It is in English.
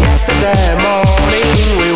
Yesterday morning